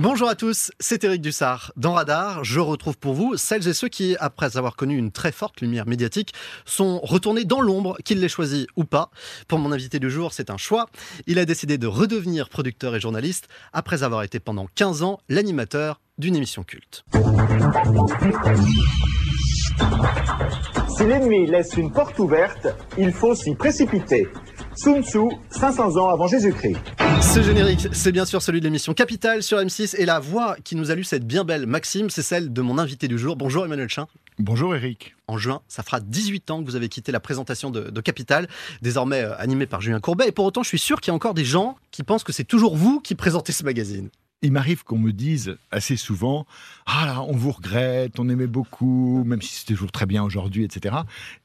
Bonjour à tous, c'est Eric Dussard. Dans Radar, je retrouve pour vous celles et ceux qui, après avoir connu une très forte lumière médiatique, sont retournés dans l'ombre, qu'ils l'aient choisi ou pas. Pour mon invité du jour, c'est un choix. Il a décidé de redevenir producteur et journaliste après avoir été pendant 15 ans l'animateur d'une émission culte. Si l'ennemi laisse une porte ouverte, il faut s'y précipiter. Sun Tzu, 500 ans avant Jésus-Christ. Ce générique, c'est bien sûr celui de l'émission Capital sur M6 et la voix qui nous a lu cette bien belle Maxime, c'est celle de mon invité du jour. Bonjour Emmanuel Chin. Bonjour Eric. En juin, ça fera 18 ans que vous avez quitté la présentation de, de Capital, désormais euh, animé par Julien Courbet. Et pour autant, je suis sûr qu'il y a encore des gens qui pensent que c'est toujours vous qui présentez ce magazine. Il m'arrive qu'on me dise assez souvent Ah là, on vous regrette, on aimait beaucoup, même si c'est toujours très bien aujourd'hui, etc.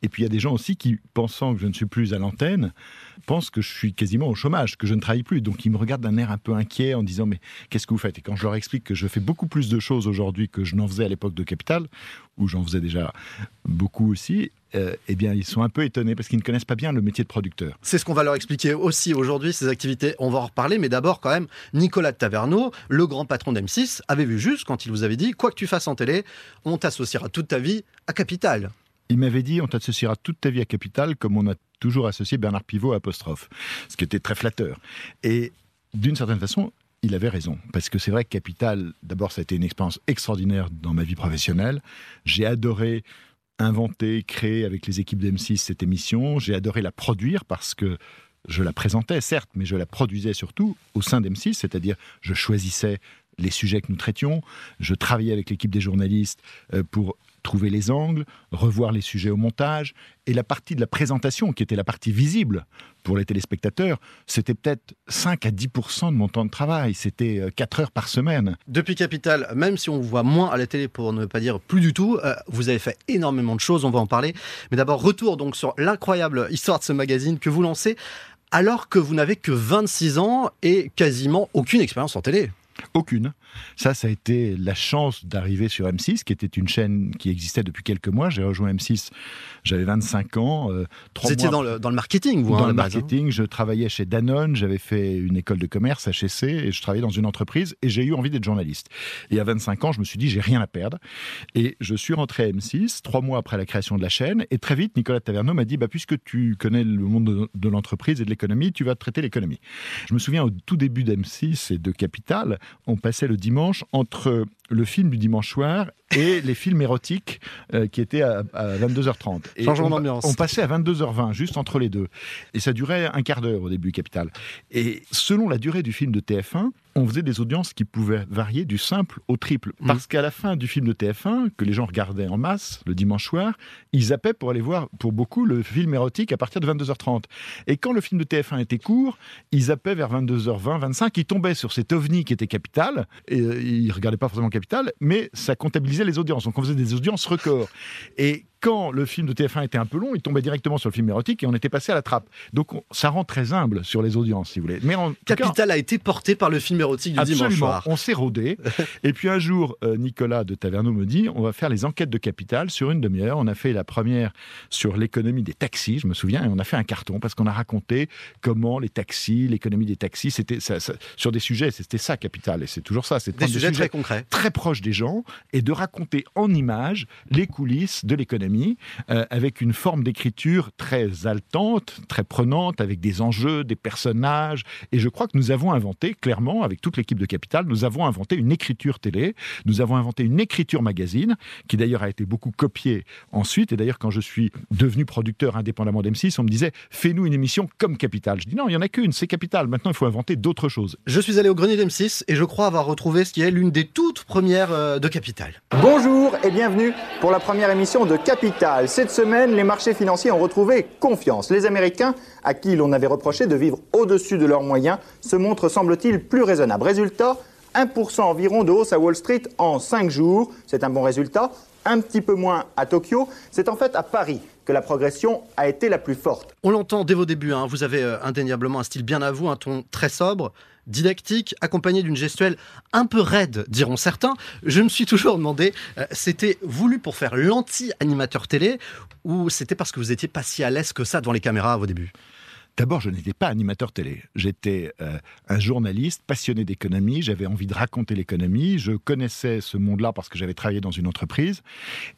Et puis il y a des gens aussi qui, pensant que je ne suis plus à l'antenne, pensent que je suis quasiment au chômage, que je ne travaille plus. Donc ils me regardent d'un air un peu inquiet en disant Mais qu'est-ce que vous faites? Et quand je leur explique que je fais beaucoup plus de choses aujourd'hui que je n'en faisais à l'époque de Capital, où j'en faisais déjà beaucoup aussi, euh, eh bien, ils sont un peu étonnés parce qu'ils ne connaissent pas bien le métier de producteur. C'est ce qu'on va leur expliquer aussi aujourd'hui, ces activités. On va en reparler, mais d'abord, quand même, Nicolas de Taverneau, le grand patron d'M6, avait vu juste quand il vous avait dit Quoi que tu fasses en télé, on t'associera toute ta vie à Capital. Il m'avait dit On t'associera toute ta vie à Capital, comme on a toujours associé Bernard Pivot à Apostrophe, ce qui était très flatteur. Et d'une certaine façon, il avait raison. Parce que c'est vrai que Capital, d'abord, ça a été une expérience extraordinaire dans ma vie professionnelle. J'ai adoré inventer, créer avec les équipes d'M6 cette émission. J'ai adoré la produire parce que je la présentais, certes, mais je la produisais surtout au sein d'M6, c'est-à-dire je choisissais les sujets que nous traitions, je travaillais avec l'équipe des journalistes euh, pour trouver les angles, revoir les sujets au montage, et la partie de la présentation, qui était la partie visible pour les téléspectateurs, c'était peut-être 5 à 10% de mon temps de travail, c'était 4 heures par semaine. Depuis Capital, même si on vous voit moins à la télé, pour ne pas dire plus du tout, euh, vous avez fait énormément de choses, on va en parler. Mais d'abord, retour donc sur l'incroyable histoire de ce magazine que vous lancez, alors que vous n'avez que 26 ans et quasiment aucune expérience en télé. Aucune. Ça, ça a été la chance d'arriver sur M6, qui était une chaîne qui existait depuis quelques mois. J'ai rejoint M6, j'avais 25 ans. Euh, vous étiez dans, le, dans le marketing, vous Dans hein, le base, hein. marketing, je travaillais chez Danone, j'avais fait une école de commerce, HEC, et je travaillais dans une entreprise, et j'ai eu envie d'être journaliste. Et à 25 ans, je me suis dit, j'ai rien à perdre. Et je suis rentré à M6, trois mois après la création de la chaîne, et très vite, Nicolas Taverneau m'a dit, bah, puisque tu connais le monde de, de l'entreprise et de l'économie, tu vas traiter l'économie. Je me souviens, au tout début d'M6 et de Capital, on passait le dimanche entre le film du dimanche soir et les films érotiques euh, qui étaient à, à 22h30. Et Changement on, d'ambiance. on passait à 22h20, juste entre les deux. Et ça durait un quart d'heure au début, Capital. Et selon la durée du film de TF1, on faisait des audiences qui pouvaient varier du simple au triple. Mhm. Parce qu'à la fin du film de TF1, que les gens regardaient en masse le dimanche soir, ils zappaient pour aller voir, pour beaucoup, le film érotique à partir de 22h30. Et quand le film de TF1 était court, ils zappaient vers 22h20, 25, ils tombaient sur cet ovni qui était Capital, et euh, ils regardaient pas forcément Capital, mais ça comptabilisait les audiences. Donc on faisait des audiences records. Et quand le film de TF1 était un peu long, il tombait directement sur le film érotique et on était passé à la trappe. Donc on- ça rend très humble sur les audiences, si vous voulez. Mais en tout cas, Capital a été porté par le film érotique du dimanche Absolument. soir. On s'est rodé. et puis un jour, euh, Nicolas de Taverneau me dit on va faire les enquêtes de Capital sur une demi-heure. On a fait la première sur l'économie des taxis, je me souviens, et on a fait un carton parce qu'on a raconté comment les taxis, l'économie des taxis, c'était ça, ça- sur des sujets, c'était ça Capital. Et c'est toujours ça. C'est de Des sujets très concrets. très proches des gens et de raconter en images les coulisses de l'économie euh, avec une forme d'écriture très haletante, très prenante, avec des enjeux, des personnages. Et je crois que nous avons inventé, clairement, avec toute l'équipe de Capital, nous avons inventé une écriture télé, nous avons inventé une écriture magazine, qui d'ailleurs a été beaucoup copiée ensuite. Et d'ailleurs, quand je suis devenu producteur indépendamment d'M6, on me disait fais-nous une émission comme Capital. Je dis non, il n'y en a qu'une, c'est Capital. Maintenant, il faut inventer d'autres choses. Je suis allé au grenier d'M6 et je crois avoir retrouvé ce qui est l'une des toutes premières euh, de Capital. Bonjour et bienvenue pour la première émission de Capital. Cette semaine, les marchés financiers ont retrouvé confiance. Les Américains, à qui l'on avait reproché de vivre au-dessus de leurs moyens, se montrent, semble-t-il, plus raisonnables. Résultat, 1% environ de hausse à Wall Street en 5 jours. C'est un bon résultat. Un petit peu moins à Tokyo. C'est en fait à Paris que la progression a été la plus forte. On l'entend dès vos débuts, hein, vous avez euh, indéniablement un style bien à vous, un ton très sobre, didactique, accompagné d'une gestuelle un peu raide, diront certains. Je me suis toujours demandé, euh, c'était voulu pour faire l'anti-animateur télé ou c'était parce que vous étiez pas si à l'aise que ça devant les caméras à vos débuts D'abord, je n'étais pas animateur télé. J'étais euh, un journaliste passionné d'économie. J'avais envie de raconter l'économie. Je connaissais ce monde-là parce que j'avais travaillé dans une entreprise.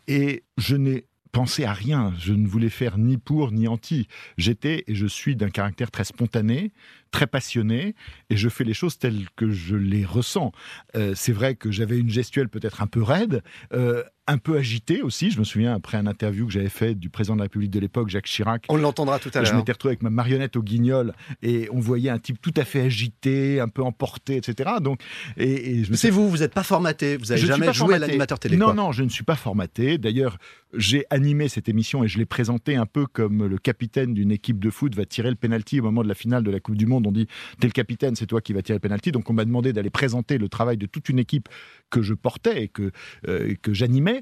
Et je n'ai pensé à rien. Je ne voulais faire ni pour ni anti. J'étais et je suis d'un caractère très spontané, très passionné, et je fais les choses telles que je les ressens. Euh, c'est vrai que j'avais une gestuelle peut-être un peu raide, euh, un peu agité aussi. Je me souviens, après un interview que j'avais fait du président de la République de l'époque, Jacques Chirac. On l'entendra tout à l'heure. Je m'étais retrouvé avec ma marionnette au guignol et on voyait un type tout à fait agité, un peu emporté, etc. Donc, et, C'est vous, vous n'êtes pas formaté, vous n'avez jamais joué à l'animateur télé. Non, non, je ne suis pas formaté. D'ailleurs, j'ai animé cette émission et je l'ai présentée un peu comme le capitaine d'une équipe de foot va tirer le penalty au moment de la finale de la Coupe du Monde. On dit, t'es le capitaine, c'est toi qui vas tirer le penalty. Donc, on m'a demandé d'aller présenter le travail de toute une équipe que je portais et que, euh, que j'animais.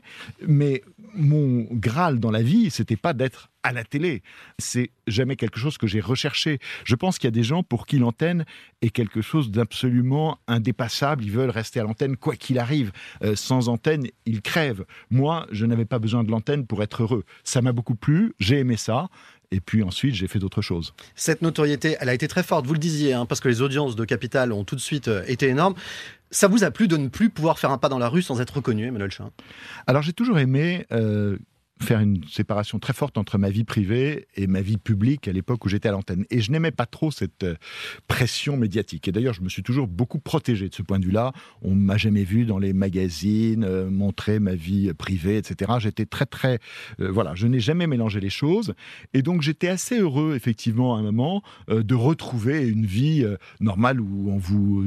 Mais mon Graal dans la vie, c'était pas d'être à la télé. C'est jamais quelque chose que j'ai recherché. Je pense qu'il y a des gens pour qui l'antenne est quelque chose d'absolument indépassable. Ils veulent rester à l'antenne quoi qu'il arrive. Euh, sans antenne, ils crèvent. Moi, je n'avais pas besoin de l'antenne pour être heureux. Ça m'a beaucoup plu, j'ai aimé ça. Et puis ensuite, j'ai fait d'autres choses. Cette notoriété, elle a été très forte, vous le disiez, hein, parce que les audiences de Capital ont tout de suite euh, été énormes. Ça vous a plu de ne plus pouvoir faire un pas dans la rue sans être reconnu, Emmanuel Chin? Alors j'ai toujours aimé euh, faire une séparation très forte entre ma vie privée et ma vie publique à l'époque où j'étais à l'antenne. Et je n'aimais pas trop cette euh, pression médiatique. Et d'ailleurs, je me suis toujours beaucoup protégé de ce point de vue-là. On m'a jamais vu dans les magazines euh, montrer ma vie privée, etc. J'étais très, très... Euh, voilà, je n'ai jamais mélangé les choses. Et donc, j'étais assez heureux, effectivement, à un moment, de retrouver une vie normale où on vous...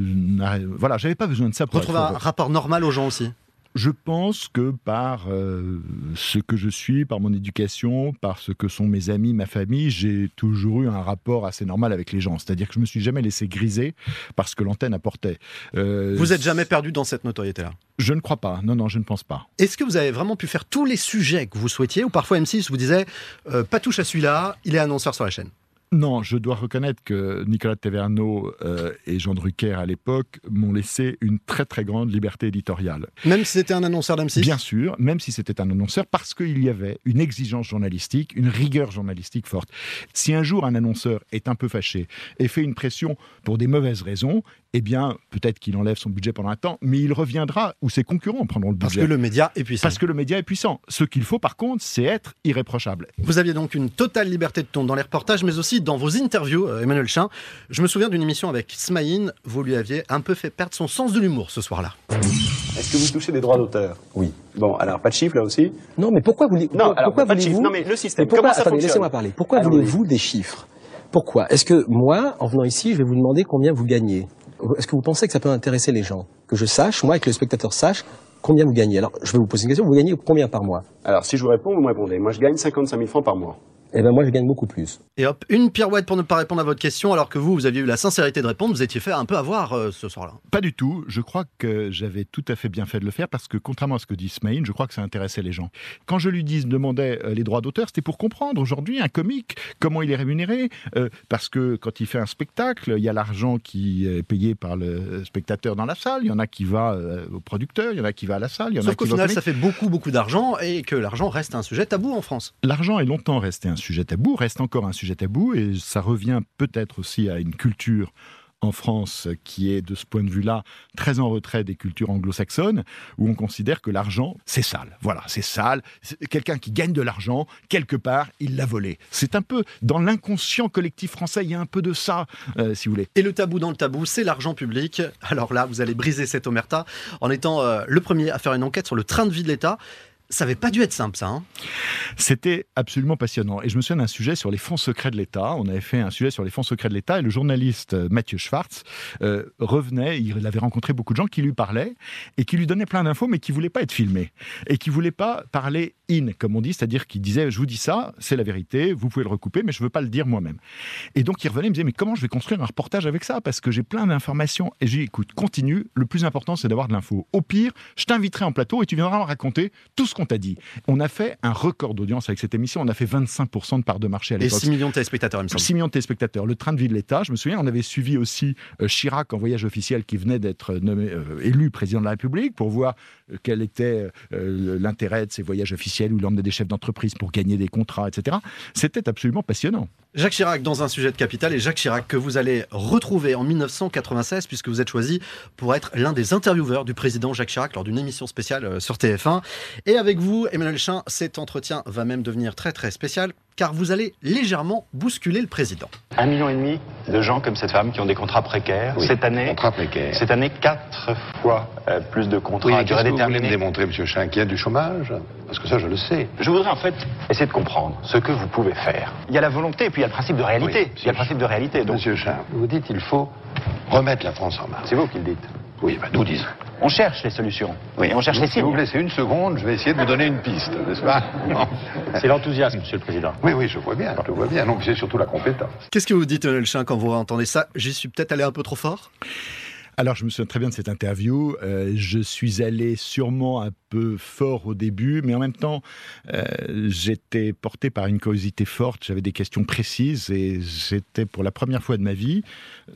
voilà, j'avais pas besoin de ça pour Retrouver un rapport normal aux gens aussi je pense que par euh, ce que je suis, par mon éducation, par ce que sont mes amis, ma famille, j'ai toujours eu un rapport assez normal avec les gens. C'est-à-dire que je me suis jamais laissé griser parce que l'antenne apportait. Euh, vous êtes jamais perdu dans cette notoriété-là? Je ne crois pas. Non, non, je ne pense pas. Est-ce que vous avez vraiment pu faire tous les sujets que vous souhaitiez? Ou parfois M6 vous disait euh, pas touche à celui-là, il est annonceur sur la chaîne non, je dois reconnaître que Nicolas Taverneau euh, et Jean Drucker à l'époque m'ont laissé une très très grande liberté éditoriale. Même si c'était un annonceur d'M6 Bien sûr, même si c'était un annonceur, parce qu'il y avait une exigence journalistique, une rigueur journalistique forte. Si un jour un annonceur est un peu fâché et fait une pression pour des mauvaises raisons, eh bien, peut-être qu'il enlève son budget pendant un temps, mais il reviendra où ses concurrents prendront le budget. Parce que le média est puissant. Parce que le média est puissant. Ce qu'il faut, par contre, c'est être irréprochable. Vous aviez donc une totale liberté de ton dans les reportages, mais aussi dans vos interviews, euh, Emmanuel Chin. Je me souviens d'une émission avec Smaïn, vous lui aviez un peu fait perdre son sens de l'humour ce soir-là. Est-ce que vous touchez des droits d'auteur? Oui. Bon, alors pas de chiffres là aussi? Non, mais pourquoi vous Non, alors, pas de chiffres. Non, mais le système. comment ça attendez, laissez-moi parler. Pourquoi voulez-vous des chiffres? Pourquoi? Est-ce que moi, en venant ici, je vais vous demander combien vous gagnez? Est-ce que vous pensez que ça peut intéresser les gens? Que je sache, moi, et que le spectateur sache combien vous gagnez. Alors, je vais vous poser une question, vous gagnez combien par mois? Alors, si je vous réponds, vous me répondez. Moi, je gagne 55 000 francs par mois. Eh ben moi, je gagne beaucoup plus. Et hop, une pirouette pour ne pas répondre à votre question, alors que vous, vous aviez eu la sincérité de répondre, vous étiez fait un peu avoir euh, ce soir-là. Pas du tout. Je crois que j'avais tout à fait bien fait de le faire parce que, contrairement à ce que dit Smaïn, je crois que ça intéressait les gens. Quand je lui dis, demandais euh, les droits d'auteur, c'était pour comprendre aujourd'hui un comique, comment il est rémunéré. Euh, parce que quand il fait un spectacle, il y a l'argent qui est payé par le spectateur dans la salle, il y en a qui va au producteur, il y en a qui va à la salle, il y en Sauf a qu'au final, ça fait beaucoup, beaucoup d'argent et que l'argent reste un sujet tabou en France. L'argent est longtemps resté un sujet tabou, reste encore un sujet tabou et ça revient peut-être aussi à une culture en France qui est de ce point de vue-là très en retrait des cultures anglo-saxonnes où on considère que l'argent c'est sale. Voilà, c'est sale. Quelqu'un qui gagne de l'argent quelque part, il l'a volé. C'est un peu dans l'inconscient collectif français, il y a un peu de ça, euh, si vous voulez. Et le tabou dans le tabou, c'est l'argent public. Alors là, vous allez briser cette omerta en étant euh, le premier à faire une enquête sur le train de vie de l'État. Ça n'avait pas dû être simple, ça. Hein C'était absolument passionnant. Et je me souviens d'un sujet sur les fonds secrets de l'État. On avait fait un sujet sur les fonds secrets de l'État et le journaliste euh, Mathieu Schwartz euh, revenait. Il avait rencontré beaucoup de gens qui lui parlaient et qui lui donnaient plein d'infos, mais qui voulaient pas être filmés et qui voulaient pas parler in, comme on dit, c'est-à-dire qu'il disait je vous dis ça, c'est la vérité, vous pouvez le recouper, mais je veux pas le dire moi-même. Et donc il revenait, il me disait mais comment je vais construire un reportage avec ça? Parce que j'ai plein d'informations. Et j'ai dit écoute, continue. Le plus important, c'est d'avoir de l'info. Au pire, je t'inviterai en plateau et tu viendras me raconter tout ce qu'on t'a dit. On a fait un record d'audience avec cette émission. On a fait 25% de part de marché à l'époque. Et 6 millions de téléspectateurs, il me semble. 6 millions de téléspectateurs. Le train de vie de l'État, je me souviens, on avait suivi aussi euh, Chirac en voyage officiel qui venait d'être nommé, euh, élu président de la République pour voir euh, quel était l'intérêt de ces voyages officiels où il emmenait des chefs d'entreprise pour gagner des contrats, etc. C'était absolument passionnant. Jacques Chirac dans un sujet de capital et Jacques Chirac que vous allez retrouver en 1996 puisque vous êtes choisi pour être l'un des intervieweurs du président Jacques Chirac lors d'une émission spéciale euh, sur TF1. Et avec vous, Emmanuel Chin, cet entretien va même devenir très très spécial car vous allez légèrement bousculer le président. Un million et demi de gens comme cette femme qui ont des contrats précaires. cette année, contrats précaires. Cette année, quatre fois euh, plus de contrats oui, à durée déterminée. Vous voulez me démontrer, Monsieur Chin, qu'il y a du chômage? Parce que ça, je le sais. Je voudrais en fait essayer de comprendre ce que vous pouvez faire. Il y a la volonté, puis il y a le principe de réalité. Oui, il y a le principe de réalité. Donc... Monsieur Chin, vous dites qu'il faut remettre la France en marche. C'est vous qui le dites. Oui, ben nous disons. On cherche les solutions. Oui, on cherche les Si signes. vous me laissez une seconde, je vais essayer de vous donner une piste, n'est-ce pas? Non. C'est l'enthousiasme, Monsieur le Président. Oui, oui, je vois bien, je vois bien. Non, mais c'est surtout la compétence. Qu'est-ce que vous dites, Emmanuel Chin, quand vous entendez ça? J'y suis peut-être allé un peu trop fort? Alors, je me souviens très bien de cette interview. Euh, je suis allé sûrement un peu fort au début, mais en même temps, euh, j'étais porté par une curiosité forte. J'avais des questions précises et j'étais pour la première fois de ma vie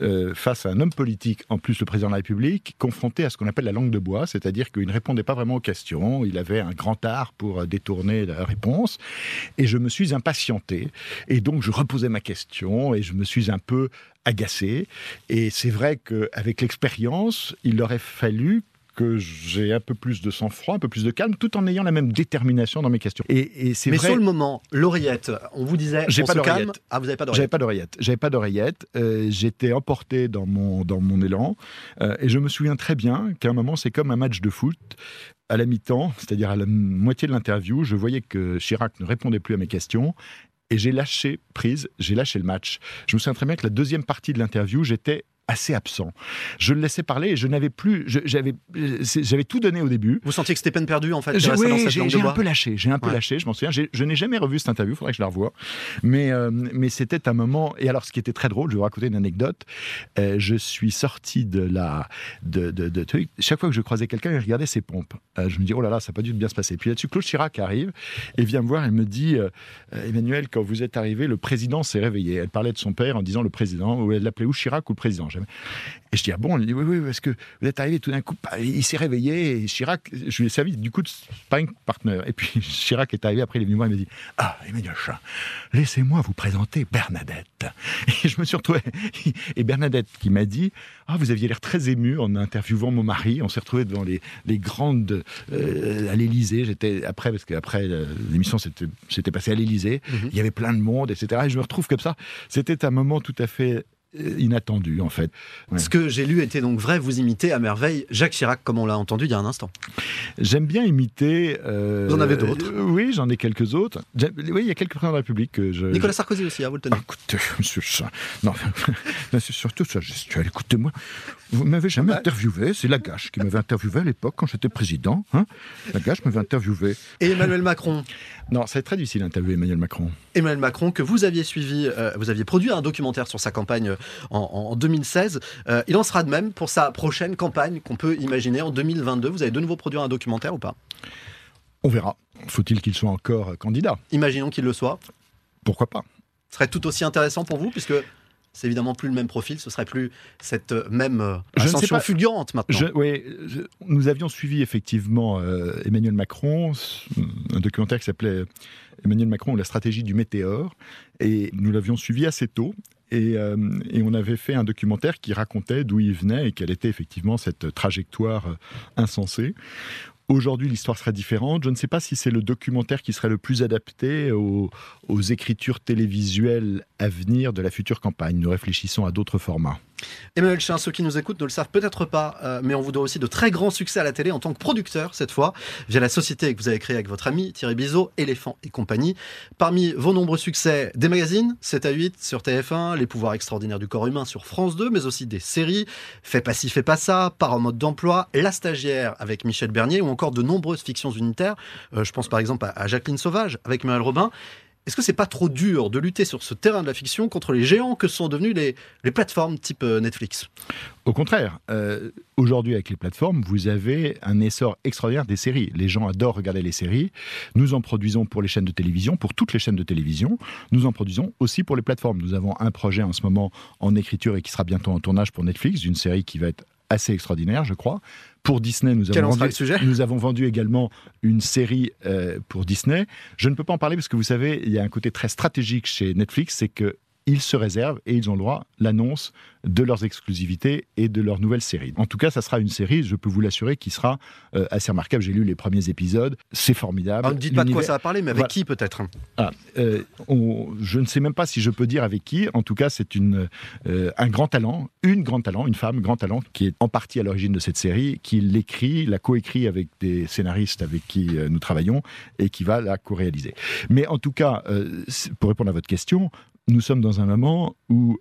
euh, face à un homme politique, en plus le président de la République, confronté à ce qu'on appelle la langue de bois, c'est-à-dire qu'il ne répondait pas vraiment aux questions. Il avait un grand art pour détourner la réponse. Et je me suis impatienté. Et donc, je reposais ma question et je me suis un peu agacé. Et c'est vrai qu'avec l'expérience, il aurait fallu que j'ai un peu plus de sang-froid, un peu plus de calme, tout en ayant la même détermination dans mes questions. Et, et c'est Mais vrai. sur le moment, l'oreillette, on vous disait, J'ai on pas se calme. d'oreillette. Ah, vous n'avez pas J'avais d'oreillette pas d'oreillette. J'avais pas d'oreillette. Euh, J'étais emporté dans mon, dans mon élan. Euh, et je me souviens très bien qu'à un moment, c'est comme un match de foot. À la mi-temps, c'est-à-dire à la moitié de l'interview, je voyais que Chirac ne répondait plus à mes questions. Et j'ai lâché prise, j'ai lâché le match. Je me souviens très bien que la deuxième partie de l'interview, j'étais assez absent. Je le laissais parler et je n'avais plus, je- j'avais, tout donné au début. Vous sentiez que c'était peine perdue, en fait, J'ai oui, un peu lâché, j'ai un peu Ouais. lâché, je m'en souviens. Je n'ai jamais revu cette interview, il faudrait que je la revoie. Mais, euh, mais c'était un moment. Et alors, ce qui était très drôle, je vais vous raconter une anecdote. Euh, je suis sorti de la. De, de, de. Chaque fois que je croisais quelqu'un, il regardait ses pompes. Euh, je me dis, oh là là, ça n'a pas dû bien se passer. Puis là-dessus, Claude Chirac arrive et vient me voir et me dit euh, euh, Emmanuel, quand vous êtes arrivé, le président s'est réveillé. Elle parlait de son père en disant le président, ou elle l'appelait ou Chirac ou le président. Jamais. Et je dis, ah bon Elle dit, oui, oui, parce que vous êtes arrivé tout d'un coup, bah, il s'est réveillé et Chirac, je lui ai servi du coup de sparring partner. Et puis Chirac est arrivé après, il est venu me voir, il m'a dit, ah, Emmanuel Chin, laissez-moi vous présenter Bernadette. Et je me suis retrouvé, et Bernadette qui m'a dit, ah, vous aviez l'air très ému en interviewant mon mari. On s'est retrouvé devant les, les grandes, euh, à l'Élysée. J'étais après, parce qu'après euh, l'émission s'était passée à l'Élysée, il y avait plein de monde, etc. Et je me retrouve comme ça. C'était un moment tout à fait inattendu, en fait. Ouais. Ce que j'ai lu était donc vrai, vous imitez à merveille Jacques Chirac, comme on l'a entendu il y a un instant. J'aime bien imiter. euh, Vous en avez d'autres euh, Oui, j'en ai quelques autres. J'aime- Oui, il y a quelques présidents de la République que je. Nicolas Sarkozy aussi, hein, vous le tenez. Ah, Écoutez, monsieur non, c'est surtout ça gestuelle. Écoutez-moi, vous m'avez jamais interviewé. C'est Lagache qui m'avait interviewé à l'époque quand j'étais président. Hein Lagache m'avait interviewé. Et Emmanuel Macron. Non, c'est très difficile d'interviewer Emmanuel Macron. Emmanuel Macron, que vous aviez suivi, euh, vous aviez produit un documentaire sur sa campagne euh, en, en 2016. Euh, il en sera de même pour sa prochaine campagne qu'on peut imaginer en 2022. Vous avez de nouveau produit un documentaire ou pas? On verra. Faut-il qu'il soit encore candidat? Imaginons qu'il le soit. Pourquoi pas? Ce serait tout aussi intéressant pour vous, puisque c'est évidemment plus le même profil, ce serait plus cette euh, même euh, Je ne sais ascension pas. fulgurante maintenant. Je- oui, je- nous avions suivi effectivement euh, Emmanuel Macron, un documentaire qui s'appelait Emmanuel Macron, la stratégie du météore, et nous l'avions suivi assez tôt. Et, euh, et on avait fait un documentaire qui racontait d'où il venait et quelle était effectivement cette trajectoire euh, insensée. Aujourd'hui, l'histoire serait différente. Je ne sais pas si c'est le documentaire qui serait le plus adapté aux écritures télévisuelles à venir de la future campagne. Nous réfléchissons à d'autres formats. Emmanuel Chin, ceux qui nous écoutent ne le savent peut-être pas, euh, mais on vous doit aussi de très grands succès à la télé en tant que producteur, cette fois, via la société que vous avez créée avec votre ami Thierry Bizot, Éléphant et compagnie. Parmi vos nombreux succès, des magazines, 7 à 8 sur TF1, Les pouvoirs extraordinaires du corps humain sur France 2, mais aussi des séries, Fais pas ci, fais pas ça, Par en mode d'emploi, La stagiaire avec Michel Bernier, ou encore de nombreuses fictions unitaires. Euh, je pense par exemple à, Jacqueline Sauvage avec Muriel Robin. Est-ce que c'est pas trop dur de lutter sur ce terrain de la fiction contre les géants que sont devenus les, plateformes type euh, Netflix? Au contraire, euh, aujourd'hui avec les plateformes, vous avez un essor extraordinaire des séries. Les gens adorent regarder les séries. Nous en produisons pour les chaînes de télévision, pour toutes les chaînes de télévision. Nous en produisons aussi pour les plateformes. Nous avons un projet en ce moment en écriture et qui sera bientôt en tournage pour Netflix, d'une série qui va être assez extraordinaire, je crois. Pour Disney, nous vendu, sujet? avons vendu également une série euh, pour Disney. Je ne peux pas en parler parce que vous savez, il y a un côté très stratégique chez Netflix, c'est que ils se réservent et ils ont le droit l'annonce de leurs exclusivités et de leurs nouvelles séries. En tout cas, ça sera une série, je peux vous l'assurer, qui sera euh, assez remarquable. J'ai lu les premiers épisodes, c'est formidable. ne dites pas de quoi ça va parler, mais avec qui peut-être? Ah, euh, Je ne sais même pas si je peux dire avec qui. En tout cas, c'est une, euh, un grand talent, une grand talent, une femme grand talent, qui est en partie à l'origine de cette série, qui l'écrit, la coécrit avec des scénaristes avec qui nous travaillons et qui va la co-réaliser. Mais en tout cas, pour répondre à votre question, nous sommes dans un moment où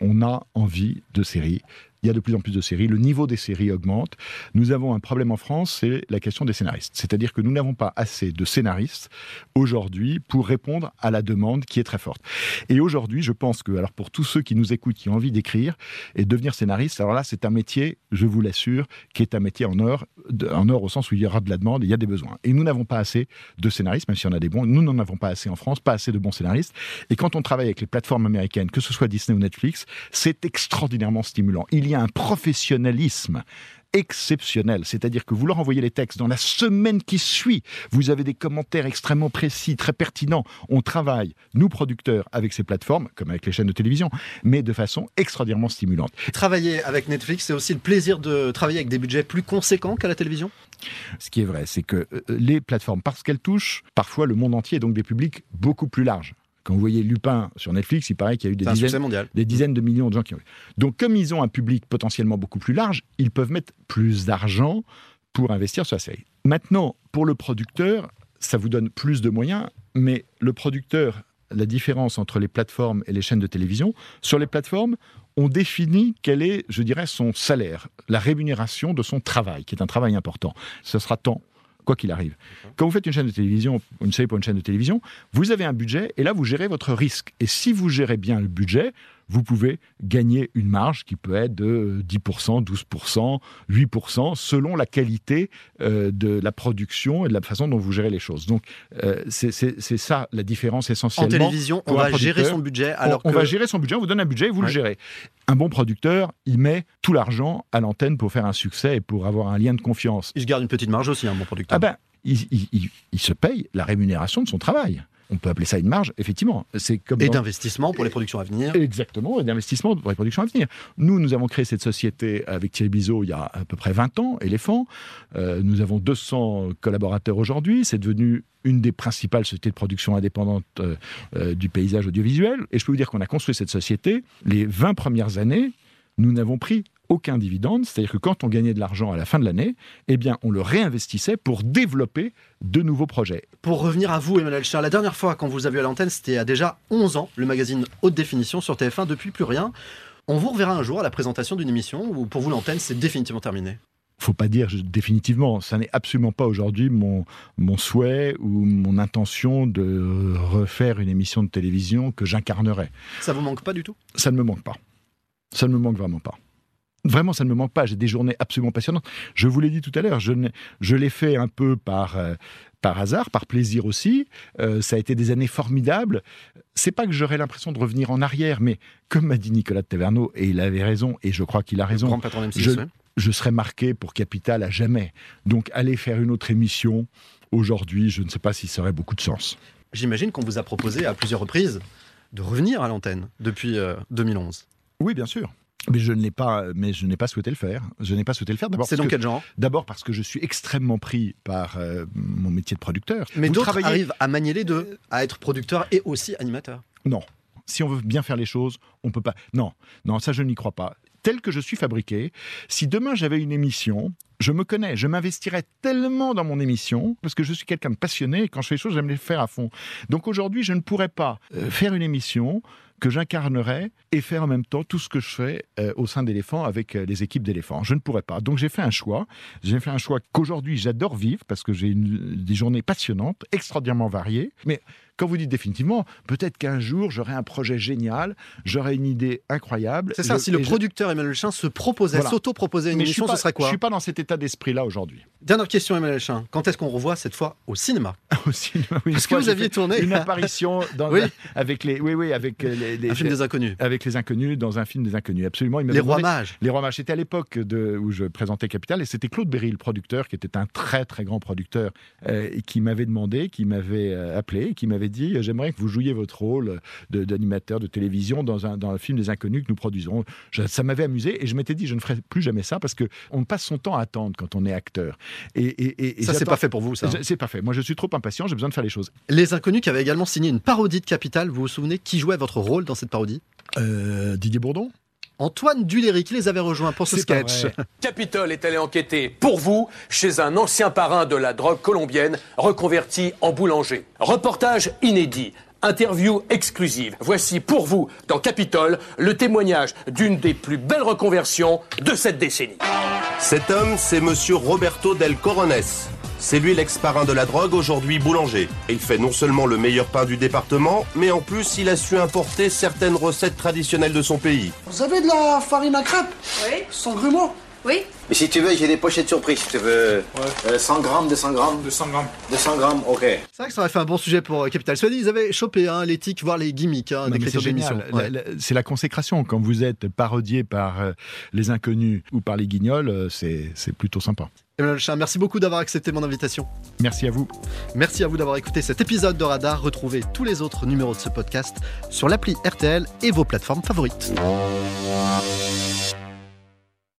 on a envie de séries il y a de plus en plus de séries, le niveau des séries augmente. Nous avons un problème en France, c'est la question des scénaristes. C'est-à-dire que nous n'avons pas assez de scénaristes aujourd'hui pour répondre à la demande qui est très forte. Et aujourd'hui, je pense que, alors pour tous ceux qui nous écoutent, qui ont envie d'écrire et devenir scénariste, alors là, c'est un métier, je vous l'assure, qui est un métier en or, en or au sens où il y aura de la demande, il y a des besoins. Et nous n'avons pas assez de scénaristes, même si on a des bons, nous n'en avons pas assez en France, pas assez de bons scénaristes. Et quand on travaille avec les plateformes américaines, que ce soit Disney ou Netflix, c'est extraordinairement stimulant. Y a un professionnalisme exceptionnel. C'est-à-dire que vous leur envoyez les textes dans la semaine qui suit. Vous avez des commentaires extrêmement précis, très pertinents. On travaille, nous producteurs, avec ces plateformes, comme avec les chaînes de télévision, mais de façon extraordinairement stimulante. Travailler avec Netflix, c'est aussi le plaisir de travailler avec des budgets plus conséquents qu'à la télévision? Ce qui est vrai, c'est que euh, les plateformes, parce qu'elles touchent parfois le monde entier, donc des publics beaucoup plus larges. Quand vous voyez Lupin sur Netflix, il paraît qu'il y a eu des dizaines, des dizaines, de millions de gens qui ont eu. Donc, comme ils ont un public potentiellement beaucoup plus large, ils peuvent mettre plus d'argent pour investir sur la série. Maintenant, pour le producteur, ça vous donne plus de moyens, mais le producteur, la différence entre les plateformes et les chaînes de télévision, sur les plateformes, on définit quel est, je dirais, son salaire, la rémunération de son travail, qui est un travail important. Ce sera temps, quoi qu'il arrive. Quand vous faites une chaîne de télévision, une série pour une chaîne de télévision, vous avez un budget et là, vous gérez votre risque. Et si vous gérez bien le budget, vous pouvez gagner une marge qui peut être de 10%, 12%, 8%, selon la qualité euh, de la production et de la façon dont vous gérez les choses. Donc, euh, c'est ça la différence essentiellement. En télévision, on va gérer son budget. Alors on, va gérer son budget, on vous donne un budget et vous le gérez. Un bon producteur, il met tout l'argent à l'antenne pour faire un succès et pour avoir un lien de confiance. Il se garde une petite marge aussi, un bon producteur. Ah ben, il se paye la rémunération de son travail on peut appeler ça une marge, effectivement. C'est comme et d'investissement pour les productions à venir. Exactement, et d'investissement pour les productions à venir. Nous, nous avons créé cette société avec Thierry Bizot il y a à peu près 20 ans, Éléphant. Euh, nous avons 200 collaborateurs aujourd'hui. C'est devenu une des principales sociétés de production indépendantes euh, euh, du paysage audiovisuel. Et je peux vous dire qu'on a construit cette société. Les 20 premières années, nous n'avons pris aucun dividende, c'est-à-dire que quand on gagnait de l'argent à la fin de l'année, eh bien, on le réinvestissait pour développer de nouveaux projets. Pour revenir à vous, Emmanuel Charles, la dernière fois quand vous avez eu à l'antenne, c'était il y a déjà 11 ans, le magazine Haute Définition sur TF1, depuis plus rien. On vous reverra un jour à la présentation d'une émission où pour vous l'antenne c'est définitivement terminé faut pas dire définitivement, ça n'est absolument pas aujourd'hui mon, mon souhait ou mon intention de refaire une émission de télévision que j'incarnerais. Ça vous manque pas du tout? Ça ne me manque pas. Ça ne me manque vraiment pas. Vraiment, ça ne me manque pas. J'ai des journées absolument passionnantes. Je vous l'ai dit tout à l'heure, je, je l'ai fait un peu par, euh, par hasard, par plaisir aussi. Euh, ça a été des années formidables. C'est pas que j'aurais l'impression de revenir en arrière, mais comme m'a dit Nicolas de Taverneau, et il avait raison, et je crois qu'il a raison, je, je serais marqué pour Capital à jamais. Donc aller faire une autre émission aujourd'hui, je ne sais pas si ça aurait beaucoup de sens. J'imagine qu'on vous a proposé à plusieurs reprises de revenir à l'antenne depuis 2011. Euh, oui, bien sûr. Mais je ne l'ai pas, mais je n'ai pas souhaité le faire. Je n'ai pas souhaité le faire. D'abord. C'est dans quel genre? D'abord parce que je suis extrêmement pris par euh, mon métier de producteur. Mais d'autres arrivent à manier les deux, à être producteur et aussi animateur. Non. Si on veut bien faire les choses, on peut pas. Non, non, ça je n'y crois pas. Tel que je suis fabriqué, si demain j'avais une émission, je me connais, je m'investirais tellement dans mon émission parce que je suis quelqu'un de passionné et quand je fais les choses, j'aime les faire à fond. Donc aujourd'hui, je ne pourrais pas euh, faire une émission que j'incarnerais et faire en même temps tout ce que je fais euh, au sein d'éléphants avec euh, les équipes d'éléphants. Je ne pourrais pas. Donc j'ai fait un choix. J'ai fait un choix qu'aujourd'hui j'adore vivre parce que j'ai des journées passionnantes, extraordinairement variées. Mais quand vous dites définitivement, peut-être qu'un jour j'aurai un projet génial, j'aurai une idée incroyable. C'est ça, si le producteur Emmanuel Chin se proposait, s'auto-proposait une émission, ce serait quoi Je ne suis pas dans cet état d'esprit-là aujourd'hui. Dernière question, Emmanuel Chin. Quand est-ce qu'on revoit cette fois au cinéma? Au cinéma, oui. Est-ce que vous aviez tourné une apparition dans avec les, oui, oui, avec euh, les, un film des inconnus. Avec les inconnus dans un film des inconnus, absolument. les rois mages. Les rois mages. C'était à l'époque où je présentais Capital et c'était Claude Berry, le producteur, qui était un très très grand producteur, euh, qui m'avait demandé, qui m'avait euh, appelé, qui m'avait dit j'aimerais que vous jouiez votre rôle d'animateur de, télévision dans un, dans un film des inconnus que nous produisons. ça m'avait amusé et je m'étais dit je ne ferai plus jamais ça parce que on passe son temps à attendre quand on est acteur. Et, et, ça c'est pas fait pour vous ça. Hein c'est pas fait. Moi je suis trop impatient, j'ai besoin de faire les choses. Les inconnus qui avaient également signé une parodie de Capital, vous vous souvenez qui jouait votre rôle dans cette parodie euh, Didier Bourdon Antoine Duléry qui les avait rejoints pour ce sketch. Capitole est allé enquêter pour vous chez un ancien parrain de la drogue colombienne reconverti en boulanger. Reportage inédit. Interview exclusive. Voici pour vous, dans Capitole, le témoignage d'une des plus belles reconversions de cette décennie. Cet homme, c'est monsieur Roberto del Corones. C'est lui l'ex-parrain de la drogue, aujourd'hui boulanger. Il fait non seulement le meilleur pain du département, mais en plus il a su importer certaines recettes traditionnelles de son pays. Vous avez de la farine à crêpes Oui. Sans grumeaux Oui. Mais si tu veux, j'ai des pochettes surprises, si tu veux. Ouais. 100 euh, grammes, 200 grammes 200 grammes. 200 grammes, ok. C'est vrai que ça aurait fait un bon sujet pour euh, Capital. Soit dit, ils avaient chopé hein, l'éthique, voire les gimmicks hein, d'écriture d'émission. C'est la consécration. Quand vous êtes parodié par euh, les inconnus ou par les guignols, c'est plutôt sympa. Emmanuel Chin, merci beaucoup d'avoir accepté mon invitation. Merci à vous. Merci à vous d'avoir écouté cet épisode de Radar. Retrouvez tous les autres numéros de ce podcast sur l'appli RTL et vos plateformes favorites.